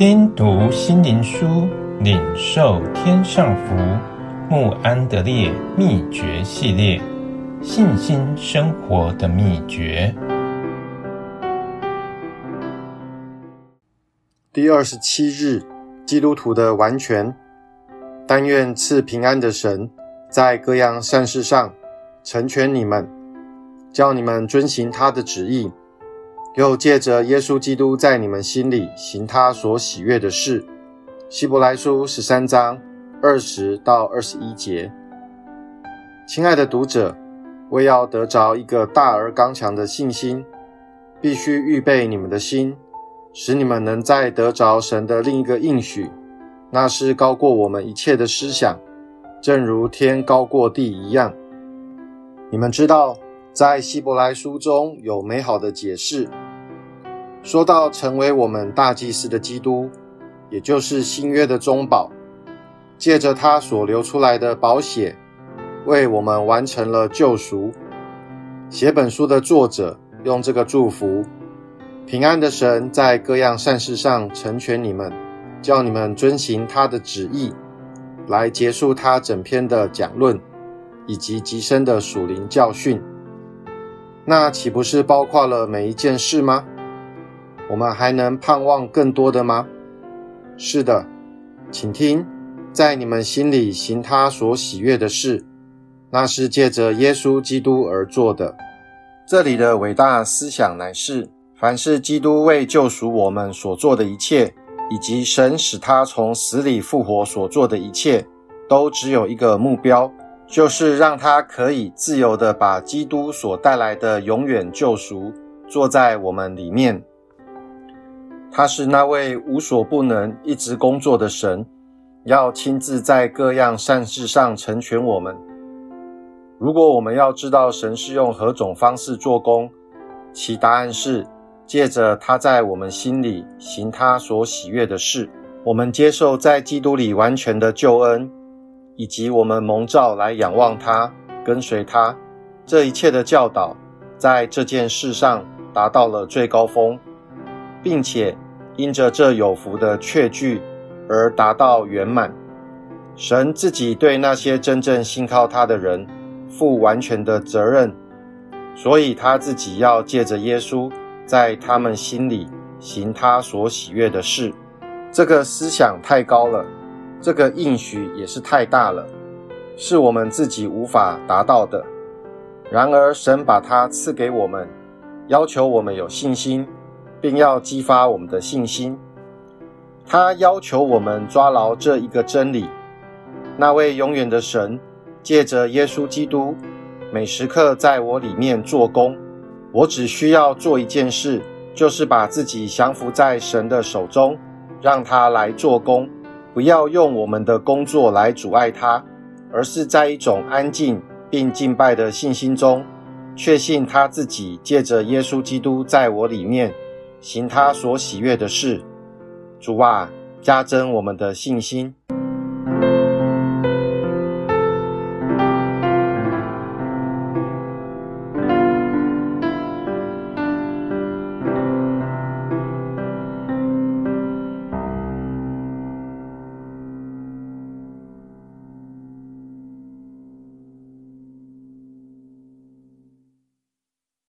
听读心灵书，领受天上福。穆安德烈秘诀系列：信心生活的秘诀。第二十七日，基督徒的完全。但愿赐平安的神，在各样善事上成全你们，叫你们遵行他的旨意。又借着耶稣基督在你们心里行他所喜悦的事。希伯来书十三章二十到二十一节。亲爱的读者，为要得着一个大而刚强的信心，必须预备你们的心，使你们能再得着神的另一个应许，那是高过我们一切的思想，正如天高过地一样。你们知道，在希伯来书中有美好的解释，说到成为我们大祭司的基督，也就是新约的中保，借着他所流出来的宝血，为我们完成了救赎。写本书的作者用这个祝福：平安的神在各样善事上成全你们，叫你们遵行他的旨意，来结束他整篇的讲论，以及极深的属灵教训。那岂不是包括了每一件事吗？我们还能盼望更多的吗？是的，请听，在你们心里行他所喜悦的事，那是借着耶稣基督而做的。这里的伟大思想乃是：凡是基督为救赎我们所做的一切，以及神使他从死里复活所做的一切，都只有一个目标。就是让他可以自由的把基督所带来的永远救赎做在我们里面。他是那位无所不能、一直工作的神，要亲自在各样善事上成全我们。如果我们要知道神是用何种方式做工，其答案是借着他在我们心里行他所喜悦的事，我们接受在基督里完全的救恩。以及我们蒙召来仰望他、跟随他，这一切的教导，在这件事上达到了最高峰，并且因着这有福的确据而达到圆满。神自己对那些真正信靠他的人负完全的责任，所以他自己要借着耶稣在他们心里行他所喜悦的事。这个思想太高了。这个应许也是太大了，是我们自己无法达到的。然而，神把它赐给我们，要求我们有信心，并要激发我们的信心。他要求我们抓牢这一个真理：那位永远的神，借着耶稣基督，每时刻在我里面做工。我只需要做一件事，就是把自己降服在神的手中，让他来做工。不要用我们的工作来阻碍他，而是在一种安静并敬拜的信心中，确信他自己借着耶稣基督在我里面行他所喜悦的事。主啊，加增我们的信心。